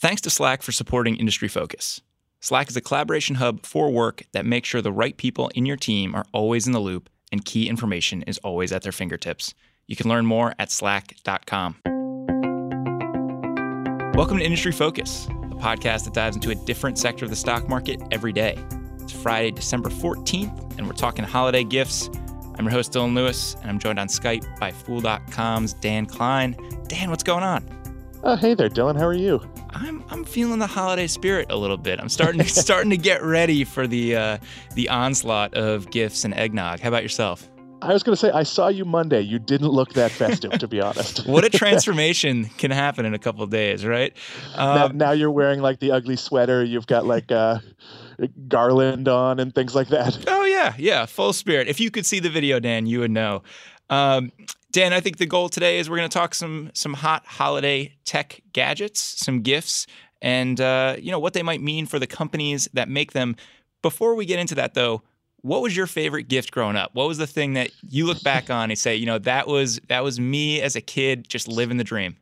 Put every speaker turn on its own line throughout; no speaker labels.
Thanks to Slack for supporting Industry Focus. Slack is a collaboration hub for work that makes sure the right people in your team are always in the loop and key information is always at their fingertips. You can learn more at slack.com. Welcome to Industry Focus, the podcast that dives into a different sector of the stock market every day. It's Friday, December 14th, and we're talking holiday gifts. I'm your host, Dylan Lewis, and I'm joined on Skype by Fool.com's Dan Kline. Dan, what's going on?
Oh, hey there, Dylan. How are you?
I'm I'm feeling the holiday spirit a little bit. I'm starting to starting to get ready for the uh, the onslaught of gifts and eggnog. How about yourself?
I was going to say I saw you Monday. You didn't look that festive, to be honest.
what a transformation can happen in a couple of days, right?
Um, now, now, you're wearing like the ugly sweater. You've got like uh, garland on and things like that.
Oh yeah, yeah, full spirit. If you could see the video, Dan, you would know. Um, Dan, I think the goal today is we're going to talk some some hot holiday tech gadgets, some gifts, and uh, you know what they might mean for the companies that make them. Before we get into that, though, what was your favorite gift growing up? What was the thing that you look back on and say, you know, that was that was me as a kid, just living the dream?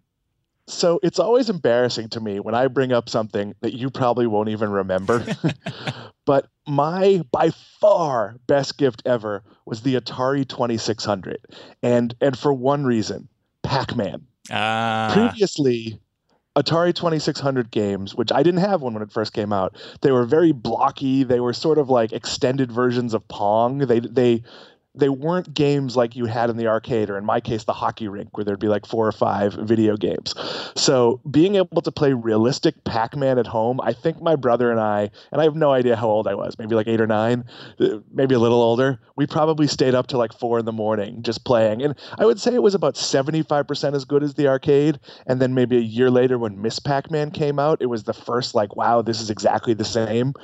So it's always embarrassing to me when I bring up something that you probably won't even remember. but my by far best gift ever was the Atari 2600. And and for one reason, Pac-Man.
Uh.
Previously, Atari 2600 games, which I didn't have one when it first came out, they were very blocky. They were sort of like extended versions of Pong. They they they weren't games like you had in the arcade or in my case the hockey rink where there'd be like four or five video games. So being able to play realistic pac-man at home i think my brother and i and i have no idea how old i was maybe like eight or nine uh, maybe a little older we probably stayed up till like four in the morning just playing. And i would say it was about 75% as good as the arcade. And then maybe a year later when miss pac-man came out it was the first like wow this is exactly the same.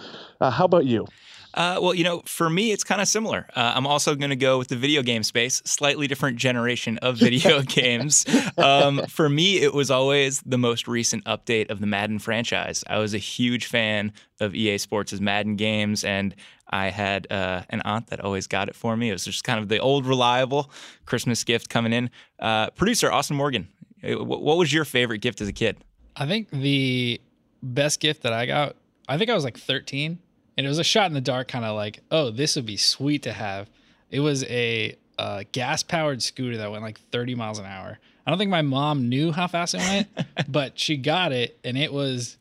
Uh, how about you
uh, well, you know, for me, it's kind of similar. Uh, I'm also going to go with the video game space, slightly different generation of video games. Um, for me, it was always the most recent update of the Madden franchise. I was a huge fan of EA Sports' Madden games, and I had uh, an aunt that always got it for me. It was just kind of the old, reliable Christmas gift coming in. Uh, producer Austin Morgan, uh, what was your favorite gift as a kid?
I think the best gift that I got, I think I was like 13 and it was a shot in the dark, kind of like, oh, this would be sweet to have. It was a uh, gas powered scooter that went like 30 miles an hour. I don't think my mom knew how fast it went, but she got it, and it was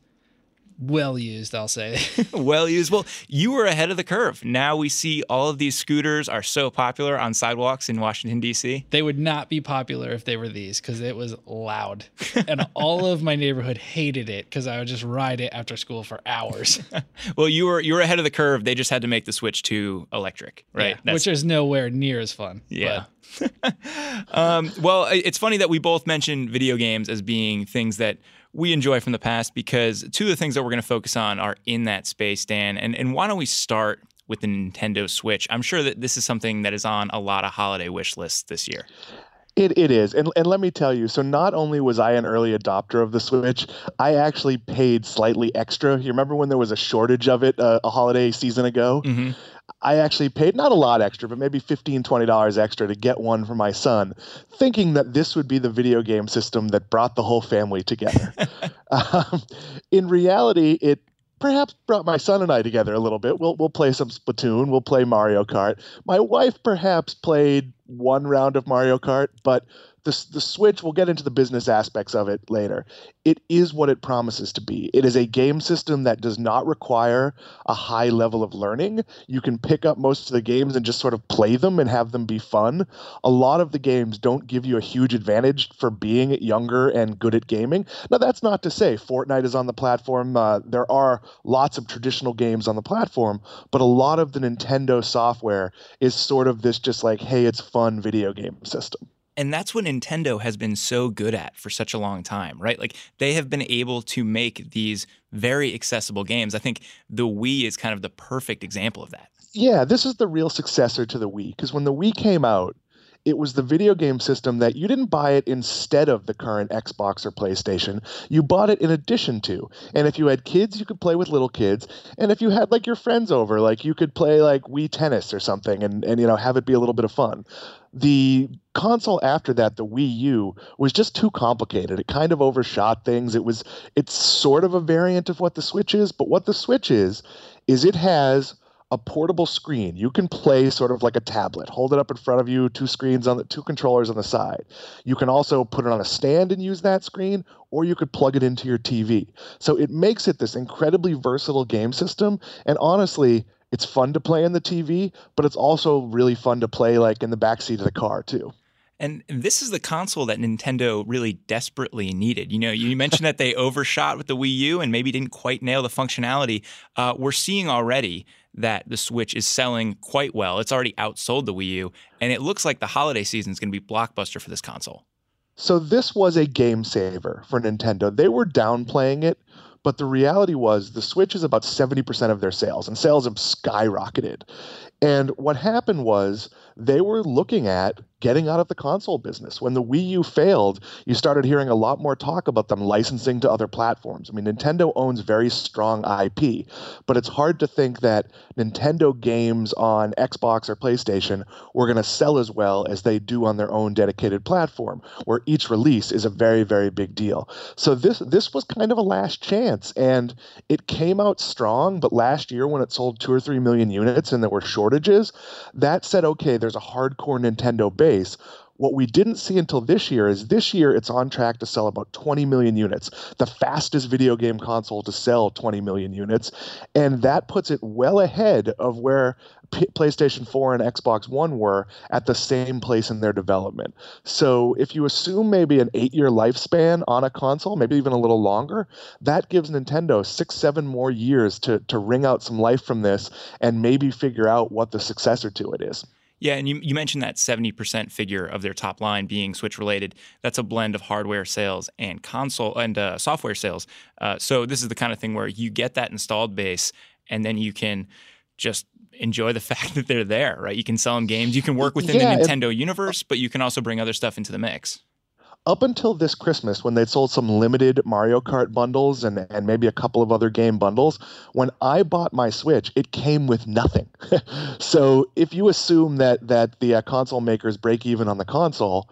well used, I'll say.
well used. Well, you were ahead of the curve. Now we see all of these scooters are so popular on sidewalks in Washington, D.C.
They would not be popular if they were these because it was loud. and all of my neighborhood hated it because I would just ride it after school for hours.
well, you were you were ahead of the curve. They just had to make the switch to electric, right?
Yeah, which is nowhere near as fun.
Yeah. um, well, it's funny that we both mentioned video games as being things that we enjoy from the past because two of the things that we're going to focus on are in that space, Dan. And, and why don't we start with the Nintendo Switch? I'm sure that this is something that is on a lot of holiday wish lists this year.
It, it is. And, and let me tell you so, not only was I an early adopter of the Switch, I actually paid slightly extra. You remember when there was a shortage of it uh, a holiday season ago?
Mm-hmm.
I actually paid not a lot extra, but maybe $15, $20 extra to get one for my son, thinking that this would be the video game system that brought the whole family together. um, in reality, it perhaps brought my son and I together a little bit. We'll, we'll play some Splatoon, we'll play Mario Kart. My wife perhaps played one round of Mario Kart, but the, the Switch, we'll get into the business aspects of it later. It is what it promises to be. It is a game system that does not require a high level of learning. You can pick up most of the games and just sort of play them and have them be fun. A lot of the games don't give you a huge advantage for being younger and good at gaming. Now, that's not to say Fortnite is on the platform. Uh, there are lots of traditional games on the platform, but a lot of the Nintendo software is sort of this just like, hey, it's fun video game system.
And that's what Nintendo has been so good at for such a long time, right? Like they have been able to make these very accessible games. I think the Wii is kind of the perfect example of that.
Yeah, this is the real successor to the Wii because when the Wii came out, it was the video game system that you didn't buy it instead of the current Xbox or PlayStation. You bought it in addition to. And if you had kids, you could play with little kids. And if you had like your friends over, like you could play like Wii Tennis or something and, and you know have it be a little bit of fun. The console after that, the Wii U, was just too complicated. It kind of overshot things. It was it's sort of a variant of what the Switch is, but what the Switch is is it has a portable screen. You can play sort of like a tablet. Hold it up in front of you, two screens on the two controllers on the side. You can also put it on a stand and use that screen, or you could plug it into your TV. So it makes it this incredibly versatile game system. And honestly, it's fun to play in the TV, but it's also really fun to play like in the backseat of the car too.
And this is the console that Nintendo really desperately needed. You know, you mentioned that they overshot with the Wii U and maybe didn't quite nail the functionality. Uh, we're seeing already that the Switch is selling quite well. It's already outsold the Wii U, and it looks like the holiday season is going to be blockbuster for this console.
So this was a game saver for Nintendo. They were downplaying it, but the reality was the Switch is about 70% of their sales, and sales have skyrocketed. And what happened was they were looking at getting out of the console business. When the Wii U failed, you started hearing a lot more talk about them licensing to other platforms. I mean, Nintendo owns very strong IP, but it's hard to think that Nintendo games on Xbox or PlayStation were going to sell as well as they do on their own dedicated platform, where each release is a very, very big deal. So this this was kind of a last chance, and it came out strong. But last year, when it sold two or three million units and there were shortages, that said, okay, there's a hardcore Nintendo base. What we didn't see until this year is this year it's on track to sell about 20 million units, the fastest video game console to sell 20 million units. And that puts it well ahead of where P- PlayStation 4 and Xbox One were at the same place in their development. So if you assume maybe an eight year lifespan on a console, maybe even a little longer, that gives Nintendo six, seven more years to, to wring out some life from this and maybe figure out what the successor to it is.
Yeah, and you, you mentioned that 70% figure of their top line being Switch related. That's a blend of hardware sales and console and uh, software sales. Uh, so this is the kind of thing where you get that installed base and then you can just enjoy the fact that they're there, right? You can sell them games. You can work within yeah, the Nintendo universe, but you can also bring other stuff into the mix
up until this Christmas, when they'd sold some limited Mario Kart bundles and, and maybe a couple of other game bundles, when I bought my Switch, it came with nothing. so if you assume that that the uh, console makers break even on the console,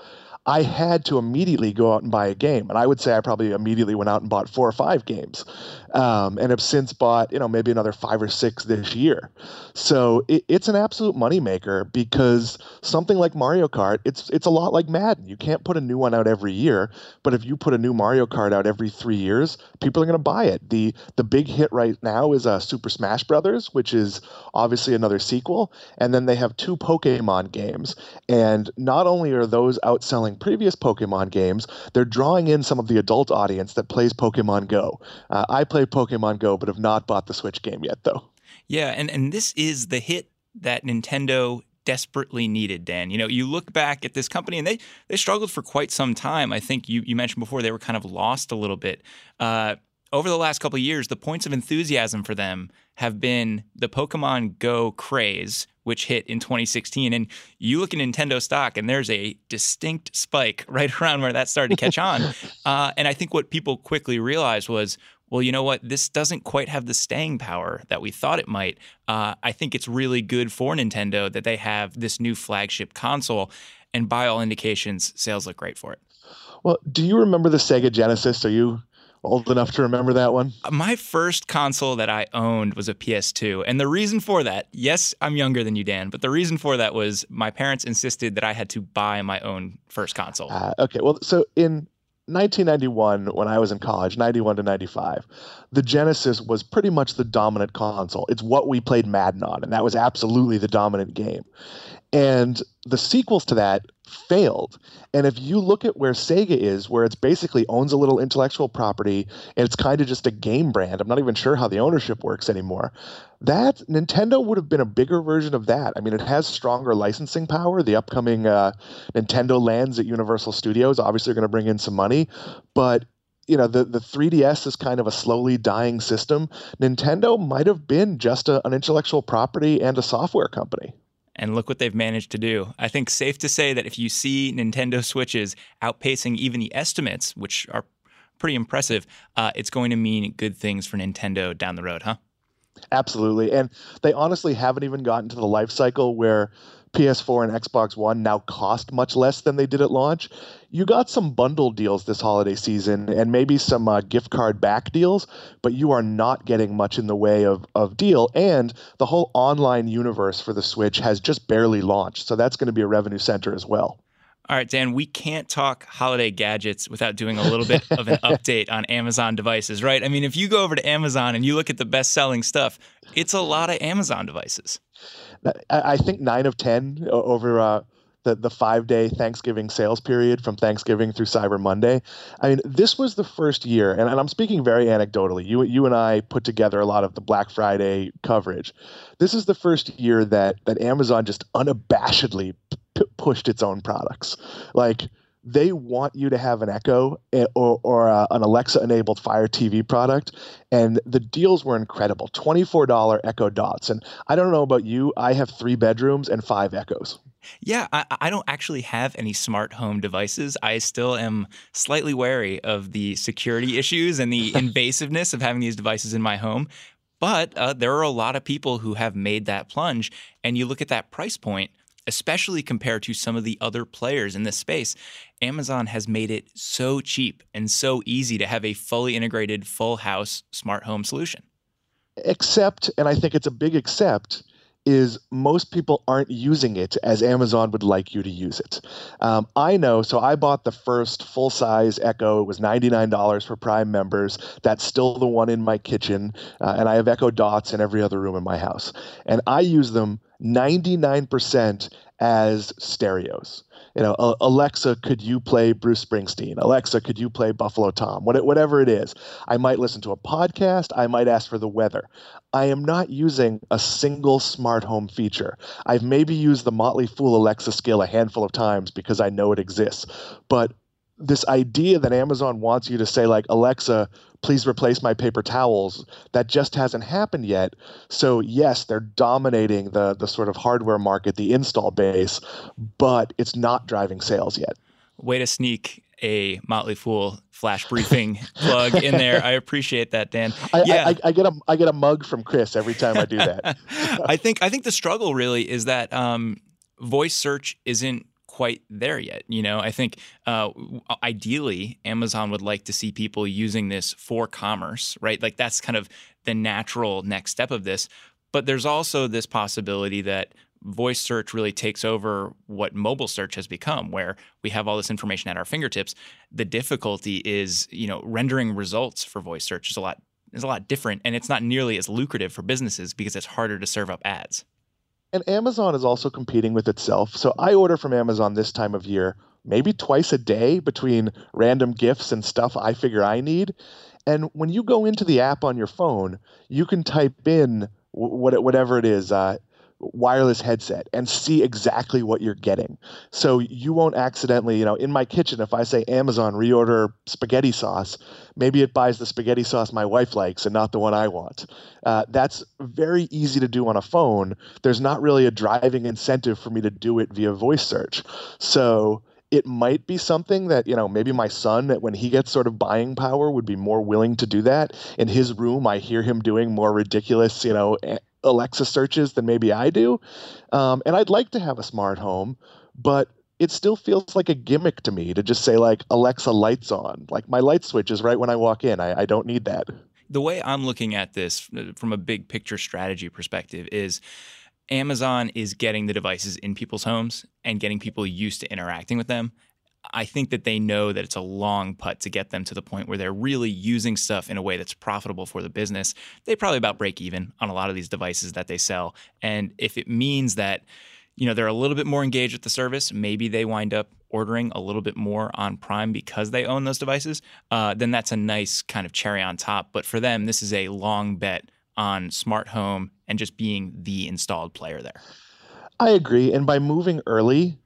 I had to immediately go out and buy a game. And I would say I probably immediately went out and bought four or five games um, and have since bought, you know, maybe another five or six this year. So it, it's an absolute moneymaker because something like Mario Kart, it's it's a lot like Madden. You can't put a new one out every year, but if you put a new Mario Kart out every three years, people are going to buy it. the The big hit right now is uh, Super Smash Brothers, which is obviously another sequel, and then they have two Pokemon games. And not only are those outselling previous Pokemon games, they're drawing in some of the adult audience that plays Pokemon Go. Uh, I play Pokemon Go, but have not bought the Switch game yet, though.
Yeah, and and this is the hit that Nintendo desperately needed, Dan. You know, you look back at this company and they they struggled for quite some time. I think you you mentioned before they were kind of lost a little bit. Uh, over the last couple years, the points of enthusiasm for them have been the Pokemon Go craze, which hit in 2016. And you look at Nintendo stock, and there's a distinct spike right around where that started to catch on. uh, and I think what people quickly realized was well, you know what? This doesn't quite have the staying power that we thought it might. Uh, I think it's really good for Nintendo that they have this new flagship console, and by all indications, sales look great for it.
Well, do you remember the Sega Genesis? Are you old enough to remember that one?
Uh, my first console that I owned was a PS2. And the reason for that, yes, I'm younger than you, Dan, but the reason for that was my parents insisted that I had to buy my own first console.
Uh, okay. Well, so in 1991, when I was in college, 91 to 95, the Genesis was pretty much the dominant console. It's what we played Madden on, and that was absolutely the dominant game. And the sequels to that failed. And if you look at where Sega is, where it's basically owns a little intellectual property and it's kind of just a game brand, I'm not even sure how the ownership works anymore. That Nintendo would have been a bigger version of that. I mean, it has stronger licensing power. The upcoming uh, Nintendo lands at Universal Studios obviously are going to bring in some money, but you know the the 3ds is kind of a slowly dying system nintendo might have been just a, an intellectual property and a software company
And look what they've managed to do. I think safe to say that if you see Nintendo Switches outpacing even the estimates, which are pretty impressive, uh, it's going to mean good things for Nintendo down the road, huh?
Absolutely. And they honestly haven't even gotten to the life cycle where PS4 and Xbox One now cost much less than they did at launch. You got some bundle deals this holiday season and maybe some uh, gift card back deals, but you are not getting much in the way of, of deal. And the whole online universe for the Switch has just barely launched. So that's going to be a revenue center as well.
All right, Dan, we can't talk holiday gadgets without doing a little bit of an update on Amazon devices, right? I mean, if you go over to Amazon and you look at the best selling stuff, it's a lot of Amazon devices.
I think nine of 10 over uh, the, the five day Thanksgiving sales period from Thanksgiving through Cyber Monday. I mean, this was the first year, and, and I'm speaking very anecdotally. You, you and I put together a lot of the Black Friday coverage. This is the first year that, that Amazon just unabashedly pushed its own products. Like, they want you to have an Echo eh, or, or uh, an Alexa enabled Fire TV product. And the deals were incredible $24 Echo Dots. And I don't know about you, I have three bedrooms and five Echoes.
Yeah, I, I, don't actually have any smart home devices. I still am slightly wary of the security issues and the invasiveness of having these devices in my home. But uh, there are a lot of people who have made that plunge. And you look at that price point, especially compared to some of the other players in this space. Amazon has made it so cheap and so easy to have a fully integrated full house smart home solution.
Except, and I think it's a big except, is most people aren't using it as Amazon would like you to use it. Um, I know, so I bought the first full size Echo. It was $99 for Prime members. That's still the one in my kitchen. Uh, and I have Echo Dots in every other room in my house. And I use them 99% as stereos. You know, Alexa, could you play Bruce Springsteen? Alexa, could you play Buffalo Tom? Whatever it is. I might listen to a podcast. I might ask for the weather. I am not using a single smart home feature. I've maybe used the Motley Fool Alexa skill a handful of times because I know it exists. But this idea that Amazon wants you to say, like, Alexa, please replace my paper towels, that just hasn't happened yet. So, yes, they're dominating the, the sort of hardware market, the install base, but it's not driving sales yet.
Way to sneak a Motley Fool flash briefing plug in there. I appreciate that, Dan.
I, yeah, I, I, get a I get a mug from Chris every time I do that.
I think I think the struggle really is that um, voice search isn't quite there yet. You know, I think uh, ideally Amazon would like to see people using this for commerce, right? Like that's kind of the natural next step of this. But there's also this possibility that voice search really takes over what mobile search has become where we have all this information at our fingertips the difficulty is you know rendering results for voice search is a lot is a lot different and it's not nearly as lucrative for businesses because it's harder to serve up ads
and Amazon is also competing with itself. So I order from Amazon this time of year, maybe twice a day between random gifts and stuff I figure I need. And when you go into the app on your phone, you can type in whatever it is, uh, wireless headset and see exactly what you're getting. So you won't accidentally, you know, in my kitchen, if I say Amazon reorder spaghetti sauce, maybe it buys the spaghetti sauce my wife likes and not the one I want. Uh, that's very easy to do on a phone. There's not really a driving incentive for me to do it via voice search. So it might be something that you know maybe my son when he gets sort of buying power would be more willing to do that in his room i hear him doing more ridiculous you know Alexa searches than maybe I do. Um, and I'd like to have a smart home, but it still feels like a gimmick to me to just say like Alexa lights on. Like my light switch is right when I walk in. I, I don't need that.
The way I'm looking at this uh, from a big picture strategy perspective is Amazon is getting the devices in people's homes and getting people used to interacting with them. I think that they know that it's a long putt to get them to the point where they're really using stuff in a way that's profitable for the business. They probably about break even on a lot of these devices that they sell. And if it means that, you know, they're a little bit more engaged with the service, maybe they wind up ordering a little bit more on Prime because they own those devices, uh, then that's a nice kind of cherry on top. But for them, this is a long bet on smart home and just being the installed player there.
I agree. And by moving early,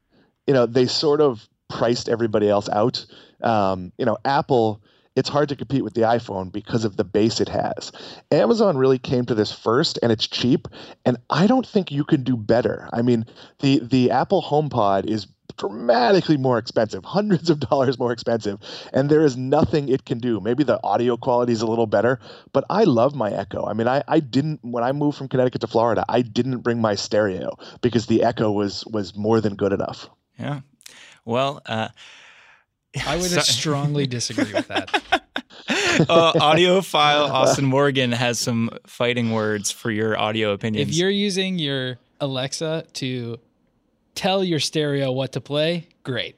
you know, they sort of priced everybody else out. Um, you know, Apple it's hard to compete with the iPhone because of the base it has. Amazon really came to this first and it's cheap and I don't think you can do better. I mean, the the Apple HomePod is dramatically more expensive, hundreds of dollars more expensive, and there is nothing it can do. Maybe the audio quality is a little better, but I love my Echo. I mean, I, I didn't when I moved from Connecticut to Florida, I didn't bring my stereo because the Echo was was more than good enough.
Yeah. Well, uh,
I would so- strongly disagree with that.
uh, audiophile Austin Morgan has some fighting words for your audio opinions.
If you're using your Alexa to tell your stereo what to play, great.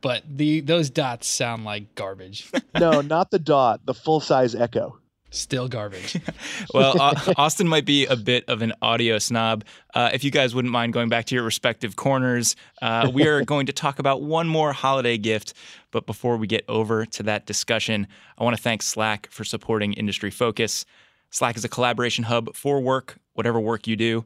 But the those dots sound like garbage.
no, not the dot, the full size echo.
Still garbage.
well, Austin might be a bit of an audio snob. Uh, if you guys wouldn't mind going back to your respective corners, uh, we are going to talk about one more holiday gift. But before we get over to that discussion, I want to thank Slack for supporting Industry Focus. Slack is a collaboration hub for work, whatever work you do.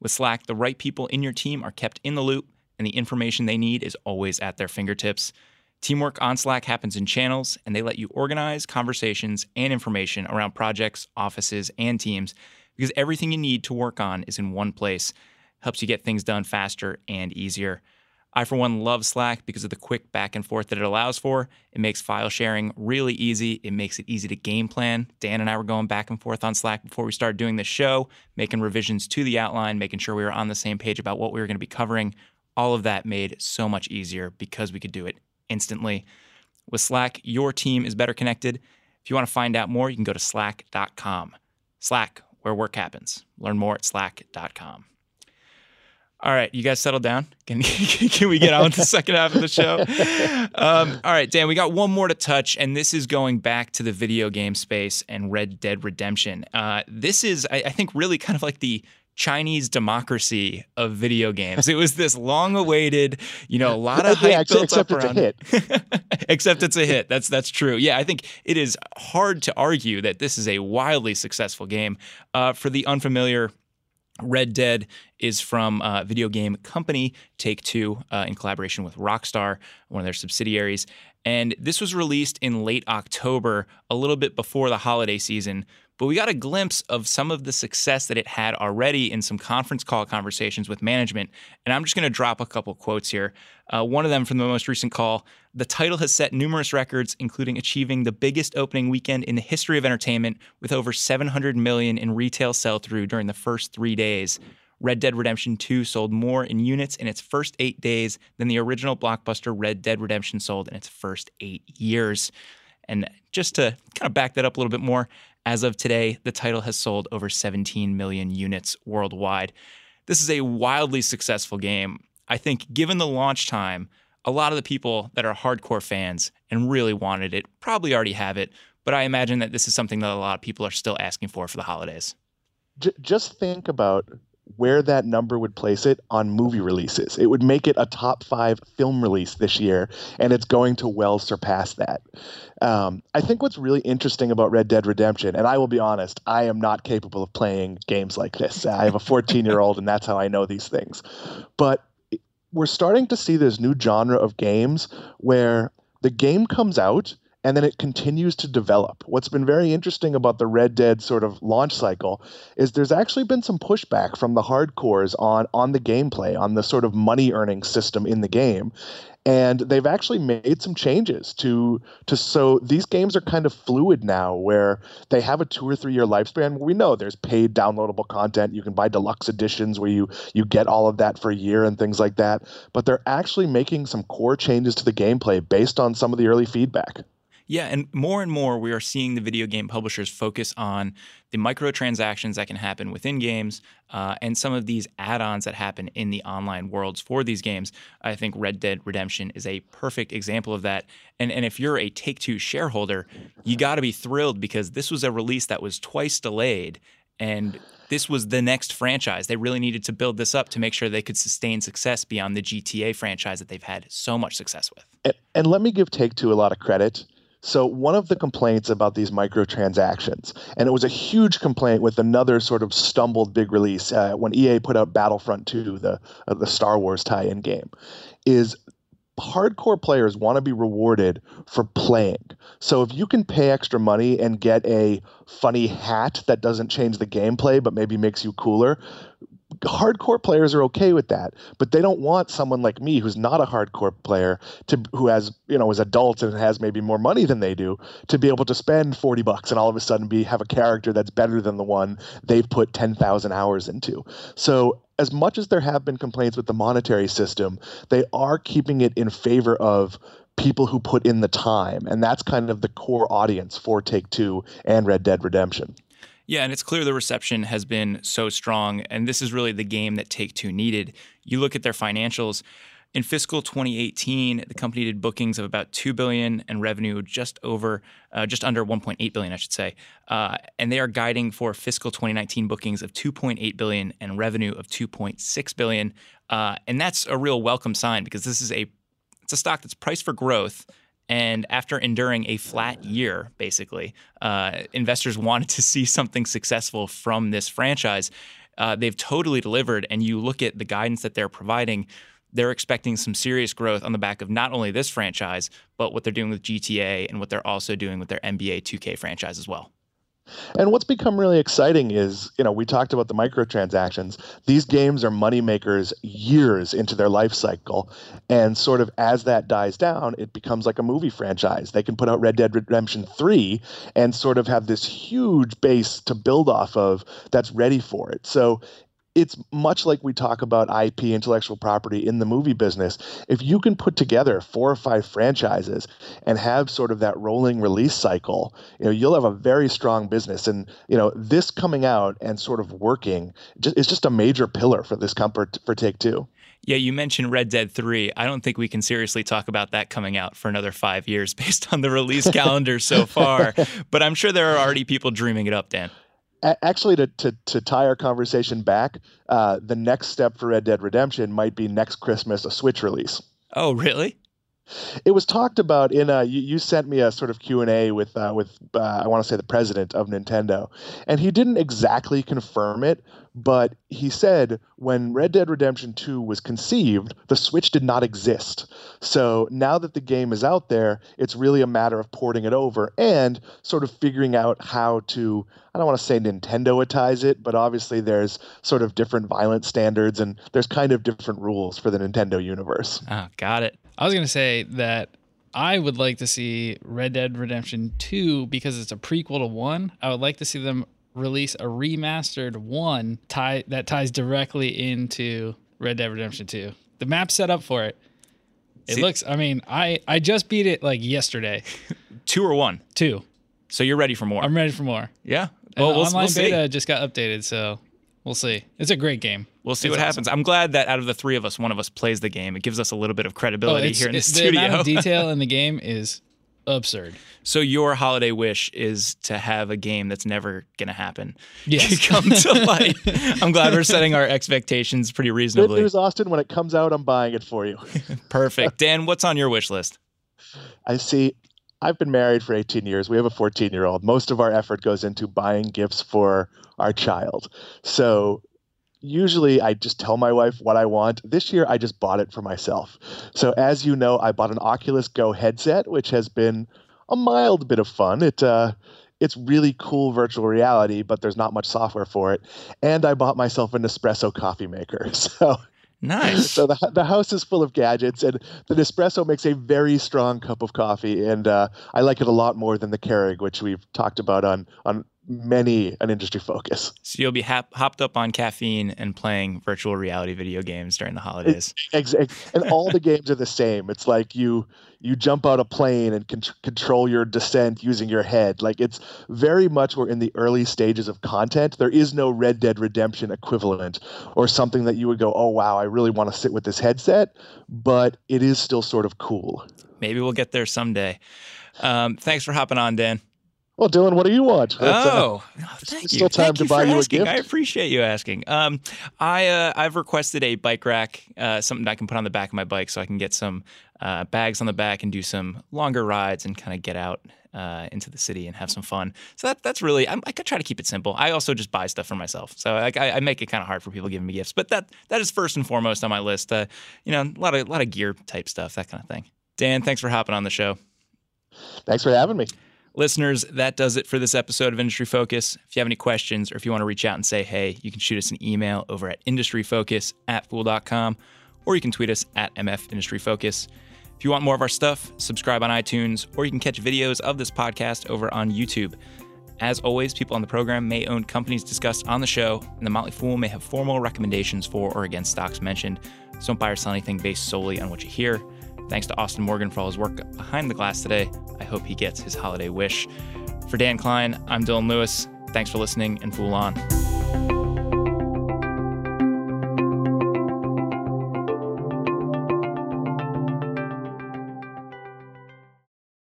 With Slack, the right people in your team are kept in the loop, and the information they need is always at their fingertips. Teamwork on Slack happens in channels, and they let you organize conversations and information around projects, offices, and teams because everything you need to work on is in one place. Helps you get things done faster and easier. I, for one, love Slack because of the quick back and forth that it allows for. It makes file sharing really easy. It makes it easy to game plan. Dan and I were going back and forth on Slack before we started doing this show, making revisions to the outline, making sure we were on the same page about what we were going to be covering. All of that made so much easier because we could do it instantly. With Slack, your team is better connected. If you want to find out more, you can go to slack.com. Slack, where work happens. Learn more at slack.com. All right, you guys settle down. Can, can we get on with the second half of the show? Um, all right, Dan, we got one more to touch, and this is going back to the video game space and Red Dead Redemption. Uh, this is, I, I think, really kind of like the Chinese democracy of video games. It was this long-awaited, you know, a lot of hype
yeah,
built
except
up around
it's
a hit. except it's a hit. That's that's true. Yeah, I think it is hard to argue that this is a wildly successful game. Uh, for the unfamiliar, Red Dead is from uh, video game company Take Two uh, in collaboration with Rockstar, one of their subsidiaries. And this was released in late October, a little bit before the holiday season. But we got a glimpse of some of the success that it had already in some conference call conversations with management. And I'm just going to drop a couple quotes here. Uh, one of them from the most recent call The title has set numerous records, including achieving the biggest opening weekend in the history of entertainment with over 700 million in retail sell through during the first three days. Red Dead Redemption 2 sold more in units in its first eight days than the original blockbuster Red Dead Redemption sold in its first eight years. And just to kind of back that up a little bit more, as of today, the title has sold over 17 million units worldwide. This is a wildly successful game. I think, given the launch time, a lot of the people that are hardcore fans and really wanted it probably already have it, but I imagine that this is something that a lot of people are still asking for for the holidays.
Just think about where that number would place it on movie releases. It would make it a top five film release this year, and it's going to well surpass that. Um, I think what's really interesting about Red Dead Redemption, and I will be honest, I am not capable of playing games like this. I have a 14 year old, and that's how I know these things. But we're starting to see this new genre of games where the game comes out and then it continues to develop. What's been very interesting about the Red Dead sort of launch cycle is there's actually been some pushback from the hardcores on on the gameplay, on the sort of money earning system in the game. And they've actually made some changes to to so these games are kind of fluid now where they have a 2 or 3 year lifespan. We know there's paid downloadable content, you can buy deluxe editions where you you get all of that for a year and things like that, but they're actually making some core changes to the gameplay based on some of the early feedback.
Yeah, and more and more we are seeing the video game publishers focus on the microtransactions that can happen within games uh, and some of these add ons that happen in the online worlds for these games. I think Red Dead Redemption is a perfect example of that. And, and if you're a Take Two shareholder, you got to be thrilled because this was a release that was twice delayed. And this was the next franchise. They really needed to build this up to make sure they could sustain success beyond the GTA franchise that they've had so much success with.
And, and let me give Take Two a lot of credit so one of the complaints about these microtransactions, and it was a huge complaint with another sort of stumbled big release uh, when EA put out Battlefront 2, the uh, the Star Wars tie-in game, is hardcore players want to be rewarded for playing. So if you can pay extra money and get a funny hat that doesn't change the gameplay but maybe makes you cooler, hardcore players are okay with that, but they don't want someone like me who's not a hardcore player to who has, you know, is adult and has maybe more money than they do to be able to spend 40 bucks and all of a sudden be have a character that's better than the one they've put 10,000 hours into. So as much as there have been complaints with the monetary system, they are keeping it in favor of people who put in the time. And that's kind of the core audience for Take Two and Red Dead Redemption.
Yeah, and it's clear the reception has been so strong, and this is really the game that Take Two needed. You look at their financials. In fiscal 2018, the company did bookings of about two billion and revenue just over, uh, just under 1.8 billion, I should say. Uh, and they are guiding for fiscal 2019 bookings of 2.8 billion and revenue of 2.6 billion. Uh, and that's a real welcome sign because this is a it's a stock that's priced for growth and after enduring a flat year, basically, uh, investors wanted to see something successful from this franchise. Uh, they've totally delivered. And you look at the guidance that they're providing, they're expecting some serious growth on the back of not only this franchise, but what they're doing with GTA and what they're also doing with their NBA 2K franchise as well.
And what's become really exciting is, you know, we talked about the microtransactions. These games are money makers years into their life cycle. And sort of as that dies down, it becomes like a movie franchise. They can put out Red Dead Redemption 3 and sort of have this huge base to build off of that's ready for it. So it's much like we talk about IP, intellectual property in the movie business. If you can put together four or five franchises and have sort of that rolling release cycle, you know, you'll have a very strong business. And you know, this coming out and sort of working is just a major pillar for this comfort for Take Two.
Yeah, you mentioned Red Dead 3. I don't think we can seriously talk about that coming out for another five years based on the release calendar so far. But I'm sure there are already people dreaming it up, Dan
actually to, to, to tie our conversation back uh, the next step for red dead redemption might be next christmas a switch release.
Oh really?
It was talked about in a you, you sent me a sort of q&a with uh, with uh, i want to say the president of nintendo and he didn't exactly confirm it but he said when red dead redemption 2 was conceived the switch did not exist. So now that the game is out there it's really a matter of porting it over and sort of figuring out how to i don't want to say nintendoitize it but obviously there's sort of different violence standards and there's kind of different rules for the nintendo universe.
Oh got it.
I was gonna say that I would like to see Red Dead Redemption 2 because it's a prequel to 1. I would like to see them release a remastered 1 tie that ties directly into Red Dead Redemption 2. The map set up for it. It see, looks I mean, I I just beat it like yesterday.
2 or 1?
2.
So you're ready for more.
I'm ready for more.
Yeah.
Well, we'll online we'll beta just got updated, so we'll see. It's a great game.
We'll see it's what awesome. happens. I'm glad that out of the three of us, one of us plays the game. It gives us a little bit of credibility oh, here in the, the studio. The
amount of detail in the game is absurd.
So your holiday wish is to have a game that's never going to happen.
Yes.
come to light. I'm glad we're setting our expectations pretty reasonably.
Good news, Austin. When it comes out, I'm buying it for you.
Perfect. Dan, what's on your wish list?
I see. I've been married for 18 years. We have a 14 year old. Most of our effort goes into buying gifts for our child. So usually I just tell my wife what I want. This year I just bought it for myself. So as you know, I bought an Oculus Go headset, which has been a mild bit of fun. It uh, it's really cool virtual reality, but there's not much software for it. And I bought myself an espresso coffee maker. So
Nice.
So the the house is full of gadgets, and the Nespresso makes a very strong cup of coffee, and uh, I like it a lot more than the Keurig, which we've talked about on on many an industry focus.
So you'll be hap- hopped up on caffeine and playing virtual reality video games during the holidays.
Exactly, and all the games are the same. It's like you you jump out a plane and con- control your descent using your head. Like it's very much we're in the early stages of content. There is no Red Dead Redemption equivalent or something that you would go, oh wow, I really want to sit with this headset, but it is still sort of cool.
Maybe we'll get there someday. Um, thanks for hopping on, Dan.
Well, Dylan, what do you want?
Oh, uh, thank you.
Still time
thank
to buy you
asking.
a gift.
I appreciate you asking. Um, I uh, I've requested a bike rack, uh, something I can put on the back of my bike, so I can get some uh, bags on the back and do some longer rides and kind of get out uh, into the city and have some fun. So that that's really I'm, i could try to keep it simple. I also just buy stuff for myself, so I, I make it kind of hard for people giving me gifts. But that that is first and foremost on my list. Uh, you know, a lot of a lot of gear type stuff, that kind of thing. Dan, thanks for hopping on the show.
Thanks for having me.
Listeners, that does it for this episode of Industry Focus. If you have any questions or if you want to reach out and say hey, you can shoot us an email over at industryfocus at fool.com or you can tweet us at MF Industry Focus. If you want more of our stuff, subscribe on iTunes or you can catch videos of this podcast over on YouTube. As always, people on the program may own companies discussed on the show, and the Motley Fool may have formal recommendations for or against stocks mentioned. So don't buy or sell anything based solely on what you hear. Thanks to Austin Morgan for all his work behind the glass today. I hope he gets his holiday wish. For Dan Kline, I'm Dylan Lewis. Thanks for listening and Fool On.